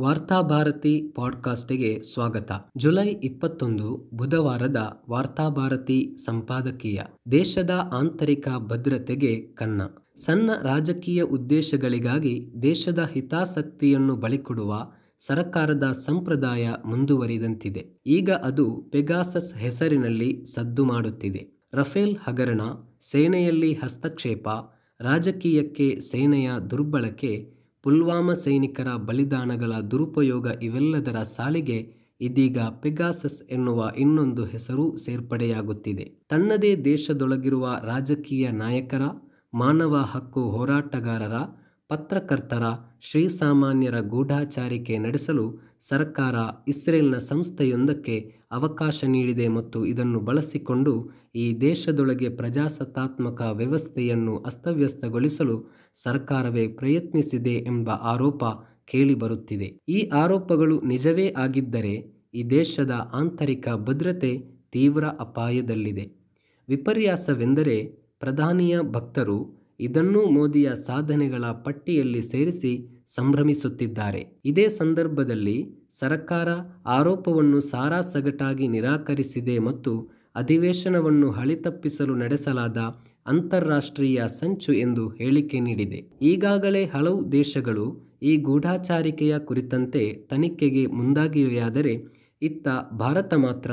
ವಾರ್ತಾಭಾರತಿ ಪಾಡ್ಕಾಸ್ಟ್ಗೆ ಸ್ವಾಗತ. ಜುಲೈ ಇಪ್ಪತ್ತೊಂದು ಬುಧವಾರದ ವಾರ್ತಾಭಾರತಿ ಸಂಪಾದಕೀಯ, ದೇಶದ ಆಂತರಿಕ ಭದ್ರತೆಗೆ ಕನ್ನ ಸಣ್ಣ ರಾಜಕೀಯ ಉದ್ದೇಶಗಳಿಗಾಗಿ ದೇಶದ ಹಿತಾಸಕ್ತಿಯನ್ನು ಬಳಿಕೊಡುವ ಸರಕಾರದ ಸಂಪ್ರದಾಯ ಮುಂದುವರಿದಂತಿದೆ. ಈಗ ಅದು ಪೆಗಾಸಸ್ ಹೆಸರಿನಲ್ಲಿ ಸದ್ದು ಮಾಡುತ್ತಿದೆ. ರಫೇಲ್ ಹಗರಣ, ಸೇನೆಯಲ್ಲಿ ಹಸ್ತಕ್ಷೇಪ, ರಾಜಕೀಯಕ್ಕೆ ಸೇನೆಯ ದುರ್ಬಳಕೆ ಪುಲ್ವಾಮಾ ಸೈನಿಕರ ಬಲಿದಾನಗಳ ದುರುಪಯೋಗ ಇವೆಲ್ಲದರ ಸಾಲಿಗೆ ಇದೀಗ ಪೆಗಾಸಸ್ ಎನ್ನುವ ಇನ್ನೊಂದು ಹೆಸರು ಸೇರ್ಪಡೆಯಾಗುತ್ತಿದೆ. ತನ್ನದೇ ದೇಶದೊಳಗಿರುವ ರಾಜಕೀಯ ನಾಯಕರ, ಮಾನವ ಹಕ್ಕು ಹೋರಾಟಗಾರರ ಪತ್ರಕರ್ತರ ಶ್ರೀಸಾಮಾನ್ಯರ ಗೂಢಾಚಾರಿಕೆ ನಡೆಸಲು ಸರ್ಕಾರ ಇಸ್ರೇಲ್ನ ಸಂಸ್ಥೆಯೊಂದಕ್ಕೆ ಅವಕಾಶ ನೀಡಿದೆ ಮತ್ತು ಇದನ್ನು ಬಳಸಿಕೊಂಡು ಈ ದೇಶದೊಳಗೆ ಪ್ರಜಾಸತ್ತಾತ್ಮಕ ವ್ಯವಸ್ಥೆಯನ್ನು ಅಸ್ತವ್ಯಸ್ತಗೊಳಿಸಲು ಸರ್ಕಾರವೇ ಪ್ರಯತ್ನಿಸಿದೆ ಎಂಬ ಆರೋಪ ಕೇಳಿಬರುತ್ತಿದೆ. ಈ ಆರೋಪಗಳು ನಿಜವೇ ಆಗಿದ್ದರೆ ಈ ದೇಶದ ಆಂತರಿಕ ಭದ್ರತೆ ತೀವ್ರ ಅಪಾಯದಲ್ಲಿದೆ. ವಿಪರ್ಯಾಸವೆಂದರೆ ಪ್ರಧಾನಿಯ ಭಕ್ತರು ಇದನ್ನೂ ಮೋದಿಯ ಸಾಧನೆಗಳ ಪಟ್ಟಿಯಲ್ಲಿ ಸೇರಿಸಿ ಸಂಭ್ರಮಿಸುತ್ತಿದ್ದಾರೆ. ಇದೇ ಸಂದರ್ಭದಲ್ಲಿ ಸರ್ಕಾರ ಆರೋಪವನ್ನು ಸಾರಾಸಗಟಾಗಿ ನಿರಾಕರಿಸಿದೆ ಮತ್ತು ಅಧಿವೇಶನವನ್ನು ಹಳಿತಪ್ಪಿಸಲು ನಡೆಸಲಾದ ಅಂತಾರಾಷ್ಟ್ರೀಯ ಸಂಚು ಎಂದು ಹೇಳಿಕೆ ನೀಡಿದೆ. ಈಗಾಗಲೇ ಹಲವು ದೇಶಗಳು ಈ ಗೂಢಾಚಾರಿಕೆಯ ಕುರಿತಂತೆ ತನಿಖೆಗೆ ಮುಂದಾಗಿವೆಯಾದರೆ ಇತ್ತ ಭಾರತ ಮಾತ್ರ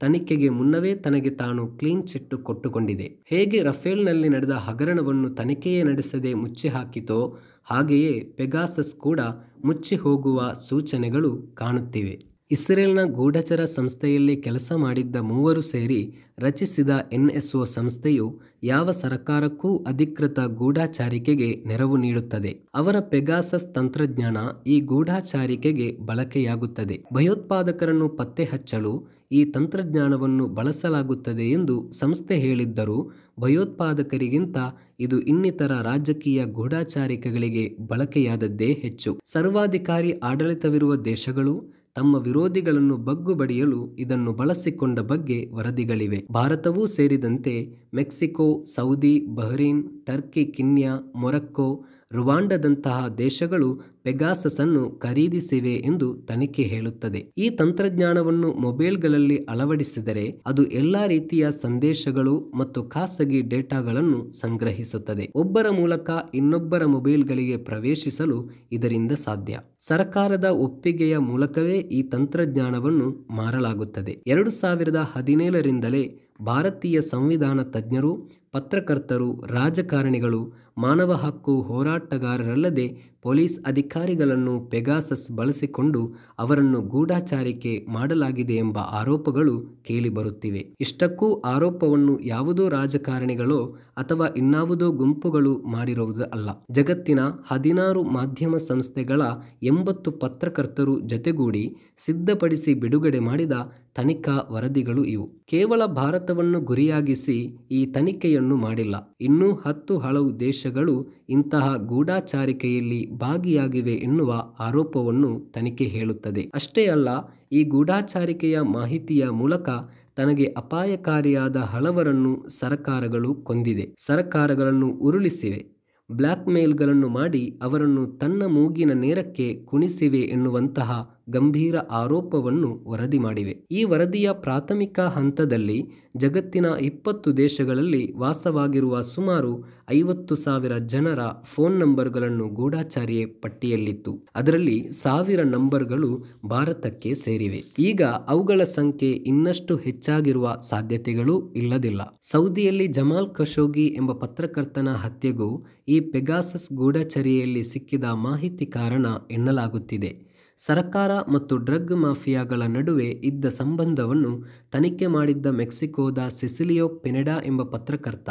ತನಿಖೆಗೆ ಮುನ್ನವೇ ತನಗೆ ತಾನು ಕ್ಲೀನ್ ಚಿಟ್ಟು ಕೊಟ್ಟುಕೊಂಡಿದೆ. ಹೇಗೆ ರಫೇಲ್ನಲ್ಲಿ ನಡೆದ ಹಗರಣವನ್ನು ತನಿಖೆಯೇ ನಡೆಸದೆ ಮುಚ್ಚಿ ಹಾಕಿತೋ, ಹಾಗೆಯೇ ಪೆಗಾಸಸ್ ಕೂಡ ಮುಚ್ಚಿ ಹೋಗುವ ಸೂಚನೆಗಳು ಕಾಣುತ್ತಿವೆ. ಇಸ್ರೇಲ್ನ ಗೂಢಚರ ಸಂಸ್ಥೆಯಲ್ಲಿ ಕೆಲಸ ಮಾಡಿದ್ದ ಮೂವರು ಸೇರಿ ರಚಿಸಿದ ಎನ್ಎಸ್ಒ ಸಂಸ್ಥೆಯು ಯಾವ ಸರ್ಕಾರಕ್ಕೂ ಅಧಿಕೃತ ಗೂಢಾಚಾರಿಕೆಗೆ ನೆರವು ನೀಡುತ್ತದೆ. ಅವರ ಪೆಗಾಸಸ್ ತಂತ್ರಜ್ಞಾನ ಈ ಗೂಢಾಚಾರಿಕೆಗೆ ಬಳಕೆಯಾಗುತ್ತದೆ. ಭಯೋತ್ಪಾದಕರನ್ನು ಪತ್ತೆ ಹಚ್ಚಲು ಈ ತಂತ್ರಜ್ಞಾನವನ್ನು ಬಳಸಲಾಗುತ್ತದೆ ಎಂದು ಸಂಸ್ಥೆ ಹೇಳಿದ್ದರೂ ಭಯೋತ್ಪಾದಕರಿಗಿಂತ ಇದು ಇನ್ನಿತರ ರಾಜಕೀಯ ಗೂಢಾಚಾರಿಕೆಗಳಿಗೆ ಬಳಕೆಯಾದದ್ದೇ ಹೆಚ್ಚು. ಸರ್ವಾಧಿಕಾರಿ ಆಡಳಿತವಿರುವ ದೇಶಗಳು ತಮ್ಮ ವಿರೋಧಿಗಳನ್ನು ಬಗ್ಗು ಬಡಿಯಲು ಇದನ್ನು ಬಳಸಿಕೊಂಡ ಬಗ್ಗೆ ವರದಿಗಳಿವೆ. ಭಾರತವೂ ಸೇರಿದಂತೆ Mexico, Saudi, Bahrain, Turkey, Kenya, Morocco ರುವಾಂಡದಂತಹ ದೇಶಗಳು ಪೆಗಾಸಸ್ ಅನ್ನು ಖರೀದಿಸಿವೆ ಎಂದು ತನಿಖೆ ಹೇಳುತ್ತದೆ. ಈ ತಂತ್ರಜ್ಞಾನವನ್ನು ಮೊಬೈಲ್ಗಳಲ್ಲಿ ಅಳವಡಿಸಿದರೆ ಅದು ಎಲ್ಲಾ ರೀತಿಯ ಸಂದೇಶಗಳು ಮತ್ತು ಖಾಸಗಿ ಡೇಟಾಗಳನ್ನು ಸಂಗ್ರಹಿಸುತ್ತದೆ. ಒಬ್ಬರ ಮೂಲಕ ಇನ್ನೊಬ್ಬರ ಮೊಬೈಲ್ಗಳಿಗೆ ಪ್ರವೇಶಿಸಲು ಇದರಿಂದ ಸಾಧ್ಯ. ಸರ್ಕಾರದ ಒಪ್ಪಿಗೆಯ ಮೂಲಕವೇ ಈ ತಂತ್ರಜ್ಞಾನವನ್ನು ಮಾರಲಾಗುತ್ತದೆ. ಎರಡು ಸಾವಿರದ ಹದಿನೇಳರಿಂದಲೇ ಭಾರತೀಯ ಸಂವಿಧಾನ ತಜ್ಞರು ಪತ್ರಕರ್ತರು, ರಾಜಕಾರಣಿಗಳು, ಮಾನವ ಹಕ್ಕು ಹೋರಾಟಗಾರರಲ್ಲದೆ ಪೊಲೀಸ್ ಅಧಿಕಾರಿಗಳನ್ನು ಪೆಗಾಸಸ್ ಬಳಸಿಕೊಂಡು ಅವರನ್ನು ಗೂಢಾಚಾರಿಕೆ ಮಾಡಲಾಗಿದೆ ಎಂಬ ಆರೋಪಗಳು ಕೇಳಿಬರುತ್ತಿವೆ. ಇಷ್ಟಕ್ಕೂ ಆರೋಪವನ್ನು ಯಾವುದೋ ರಾಜಕಾರಣಿಗಳೋ ಅಥವಾ ಇನ್ನಾವುದೋ ಗುಂಪುಗಳು ಮಾಡಿರುವುದು ಅಲ್ಲ. ಜಗತ್ತಿನ ಹದಿನಾರು ಮಾಧ್ಯಮ ಸಂಸ್ಥೆಗಳ ಎಂಬತ್ತು ಪತ್ರಕರ್ತರು ಜೊತೆಗೂಡಿ ಸಿದ್ಧಪಡಿಸಿ ಬಿಡುಗಡೆ ಮಾಡಿದ ತನಿಖಾ ವರದಿಗಳು ಇವು. ಕೇವಲ ಭಾರತವನ್ನು ಗುರಿಯಾಗಿಸಿ ಈ ತನಿಖೆಯನ್ನು ಮಾಡಿಲ್ಲ. ಇನ್ನೂ ಹತ್ತು ಹಲವು ದೇಶಗಳು ಇಂತಹ ಗೂಢಾಚಾರಿಕೆಯಲ್ಲಿ ಭಾಗಿಯಾಗಿವೆ ಎನ್ನುವ ಆರೋಪವನ್ನು ತನಿಖೆ ಹೇಳುತ್ತದೆ. ಅಷ್ಟೇ ಅಲ್ಲ, ಈ ಗೂಢಾಚಾರಿಕೆಯ ಮಾಹಿತಿಯ ಮೂಲಕ ತನಗೆ ಅಪಾಯಕಾರಿಯಾದ ಹಲವರನ್ನು ಸರಕಾರಗಳು ಕೊಂದಿದೆ. ಸರಕಾರಗಳನ್ನು ಉರುಳಿಸಿವೆ. ಬ್ಲ್ಯಾಕ್ ಮೇಲ್ಗಳನ್ನು ಮಾಡಿ ಅವರನ್ನು ತನ್ನ ಮೂಗಿನ ನೇರಕ್ಕೆ ಕುಣಿಸಿವೆ ಎನ್ನುವಂತಹ ಗಂಭೀರ ಆರೋಪವನ್ನು ವರದಿ ಮಾಡಿವೆ. ಈ ವರದಿಯ ಪ್ರಾಥಮಿಕ ಹಂತದಲ್ಲಿ ಜಗತ್ತಿನ ಇಪ್ಪತ್ತು ದೇಶಗಳಲ್ಲಿ ವಾಸವಾಗಿರುವ ಸುಮಾರು ಐವತ್ತು ಸಾವಿರ ಜನರ ಫೋನ್ ನಂಬರ್ಗಳನ್ನು ಗೂಢಾಚಾರಿಯೇ ಪಟ್ಟಿಯಲ್ಲಿತ್ತು. ಅದರಲ್ಲಿ ಸಾವಿರ ನಂಬರ್ಗಳು ಭಾರತಕ್ಕೆ ಸೇರಿವೆ. ಈಗ ಅವುಗಳ ಸಂಖ್ಯೆ ಇನ್ನಷ್ಟು ಹೆಚ್ಚಾಗಿರುವ ಸಾಧ್ಯತೆಗಳು ಇಲ್ಲದಿಲ್ಲ. ಸೌದಿಯಲ್ಲಿ ಜಮಾಲ್ ಖಶೋಗಿ ಎಂಬ ಪತ್ರಕರ್ತನ ಹತ್ಯೆಗೂ ಈ ಪೆಗಾಸಸ್ ಗೂಢಚರ್ಯೆಯಲ್ಲಿ ಸಿಕ್ಕಿದ ಮಾಹಿತಿ ಕಾರಣ ಎನ್ನಲಾಗುತ್ತಿದೆ. ಸರ್ಕಾರ ಮತ್ತು ಡ್ರಗ್ ಮಾಫಿಯಾಗಳ ನಡುವೆ ಇದ್ದ ಸಂಬಂಧವನ್ನು ತನಿಖೆ ಮಾಡಿದ್ದ ಮೆಕ್ಸಿಕೋದ ಸಿಸಿಲಿಯೋ ಪೆನೆಡಾ ಎಂಬ ಪತ್ರಕರ್ತ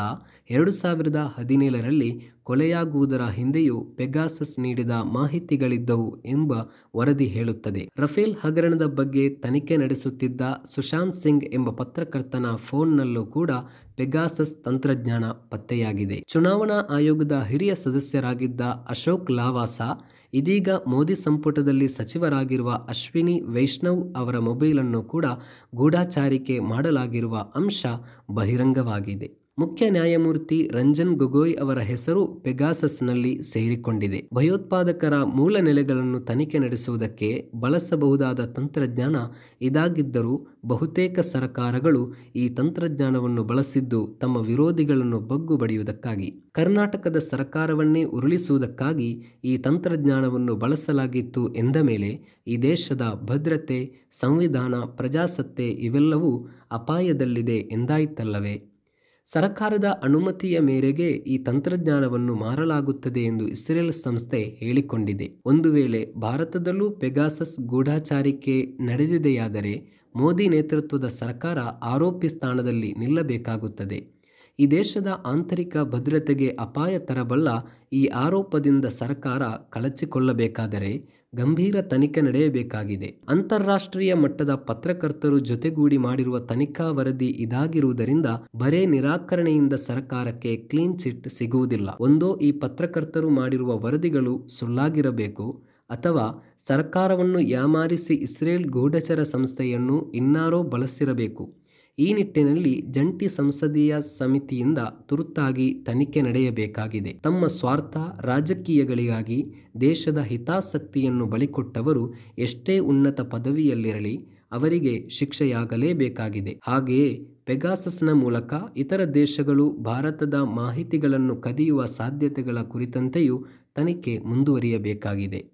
ಎರಡು ಸಾವಿರದ ಹದಿನೇಳರಲ್ಲಿ ಕೊಲೆಯಾಗುವುದರ ಹಿಂದೆಯೂ ಪೆಗಾಸಸ್ ನೀಡಿದ ಮಾಹಿತಿಗಳಿದ್ದವು ಎಂಬ ವರದಿ ಹೇಳುತ್ತದೆ. ರಫೇಲ್ ಹಗರಣದ ಬಗ್ಗೆ ತನಿಖೆ ನಡೆಸುತ್ತಿದ್ದ ಸುಶಾಂತ್ ಸಿಂಗ್ ಎಂಬ ಪತ್ರಕರ್ತನ ಫೋನ್ನಲ್ಲೂ ಕೂಡ ಪೆಗಾಸಸ್ ತಂತ್ರಜ್ಞಾನ ಪತ್ತೆಯಾಗಿದೆ. ಚುನಾವಣಾ ಆಯೋಗದ ಹಿರಿಯ ಸದಸ್ಯರಾಗಿದ್ದ ಅಶೋಕ್ ಲಾವಾಸ ಇದೀಗ ಮೋದಿ ಸಂಪುಟದಲ್ಲಿ ಸಚಿವರಾಗಿರುವ ಅಶ್ವಿನಿ ವೈಷ್ಣವ್ ಅವರ ಮೊಬೈಲನ್ನು ಕೂಡ ಗೂಢಾಚಾರಿಕೆ ಮಾಡಲಾಗಿರುವ ಅಂಶ ಬಹಿರಂಗವಾಗಿದೆ. ಮುಖ್ಯ ನ್ಯಾಯಮೂರ್ತಿ ರಂಜನ್ ಗೊಗೊಯ್ ಅವರ ಹೆಸರು ಪೆಗಾಸಸ್ನಲ್ಲಿ ಸೇರಿಕೊಂಡಿದೆ. ಭಯೋತ್ಪಾದಕರ ಮೂಲ ನೆಲೆಗಳನ್ನು ತನಿಖೆ ನಡೆಸುವುದಕ್ಕೆ ಬಳಸಬಹುದಾದ ತಂತ್ರಜ್ಞಾನ ಇದಾಗಿದ್ದರೂ ಬಹುತೇಕ ಸರಕಾರಗಳು ಈ ತಂತ್ರಜ್ಞಾನವನ್ನು ಬಳಸಿದ್ದು ತಮ್ಮ ವಿರೋಧಿಗಳನ್ನು ಬಗ್ಗು ಬಡಿಯುವುದಕ್ಕಾಗಿ ಕರ್ನಾಟಕದ ಸರ್ಕಾರವನ್ನೇ ಉರುಳಿಸುವುದಕ್ಕಾಗಿ ಈ ತಂತ್ರಜ್ಞಾನವನ್ನು ಬಳಸಲಾಗಿತ್ತು ಎಂದ ಮೇಲೆ ಈ ದೇಶದ ಭದ್ರತೆ, ಸಂವಿಧಾನ, ಪ್ರಜಾಸತ್ತೆ ಇವೆಲ್ಲವೂ ಅಪಾಯದಲ್ಲಿದೆ ಎಂದಾಯಿತಲ್ಲವೇ? ಸರಕಾರದ ಅನುಮತಿಯ ಮೇರೆಗೆ ಈ ತಂತ್ರಜ್ಞಾನವನ್ನು ಮಾರಲಾಗುತ್ತದೆ ಎಂದು ಇಸ್ರೇಲ್ ಸಂಸ್ಥೆ ಹೇಳಿಕೊಂಡಿದೆ. ಒಂದು ವೇಳೆ ಭಾರತದಲ್ಲೂ ಪೆಗಾಸಸ್ ಗೂಢಾಚಾರಿಕೆ ನಡೆದಿದೆಯಾದರೆ ಮೋದಿ ನೇತೃತ್ವದ ಸರ್ಕಾರ ಆರೋಪಿ ಸ್ಥಾನದಲ್ಲಿ ನಿಲ್ಲಬೇಕಾಗುತ್ತದೆ. ಈ ದೇಶದ ಆಂತರಿಕ ಭದ್ರತೆಗೆ ಅಪಾಯ ತರಬಲ್ಲ ಈ ಆರೋಪದಿಂದ ಸರ್ಕಾರ ಕಳಚಿಕೊಳ್ಳಬೇಕಾದರೆ ಗಂಭೀರ ತನಿಖೆ ನಡೆಯಬೇಕಾಗಿದೆ. ಅಂತಾರಾಷ್ಟ್ರೀಯ ಮಟ್ಟದ ಪತ್ರಕರ್ತರು ಜೊತೆಗೂಡಿ ಮಾಡಿರುವ ತನಿಖಾ ವರದಿ ಇದಾಗಿರುವುದರಿಂದ ಬರೇ ನಿರಾಕರಣೆಯಿಂದ ಸರ್ಕಾರಕ್ಕೆ ಕ್ಲೀನ್ ಚಿಟ್ ಸಿಗುವುದಿಲ್ಲ. ಒಂದೋ ಈ ಪತ್ರಕರ್ತರು ಮಾಡಿರುವ ವರದಿಗಳು ಸುಳ್ಳಾಗಿರಬೇಕು ಅಥವಾ ಸರ್ಕಾರವನ್ನು ಯಾಮಾರಿಸಿ ಇಸ್ರೇಲ್ ಗೂಢಚರ ಸಂಸ್ಥೆಯನ್ನು ಇನ್ನಾರೋ ಬಳಸಿರಬೇಕು. ಈ ನಿಟ್ಟಿನಲ್ಲಿ ಜಂಟಿ ಸಂಸದೀಯ ಸಮಿತಿಯಿಂದ ತುರ್ತಾಗಿ ತನಿಖೆ ನಡೆಯಬೇಕಾಗಿದೆ. ತಮ್ಮ ಸ್ವಾರ್ಥ, ರಾಜಕೀಯಗಳಿಗಾಗಿ ದೇಶದ ಹಿತಾಸಕ್ತಿಯನ್ನು ಬಳಿಕೊಟ್ಟವರು ಎಷ್ಟೇ ಉನ್ನತ ಪದವಿಯಲ್ಲಿರಲಿ ಅವರಿಗೆ ಶಿಕ್ಷೆಯಾಗಲೇಬೇಕಾಗಿದೆ. ಹಾಗೆಯೇ ಪೆಗಾಸಸ್ನ ಮೂಲಕ ಇತರ ದೇಶಗಳು ಭಾರತದ ಮಾಹಿತಿಗಳನ್ನು ಕದಿಯುವ ಸಾಧ್ಯತೆಗಳ ಕುರಿತಂತೆಯೂ ತನಿಖೆ ಮುಂದುವರಿಯಬೇಕಾಗಿದೆ.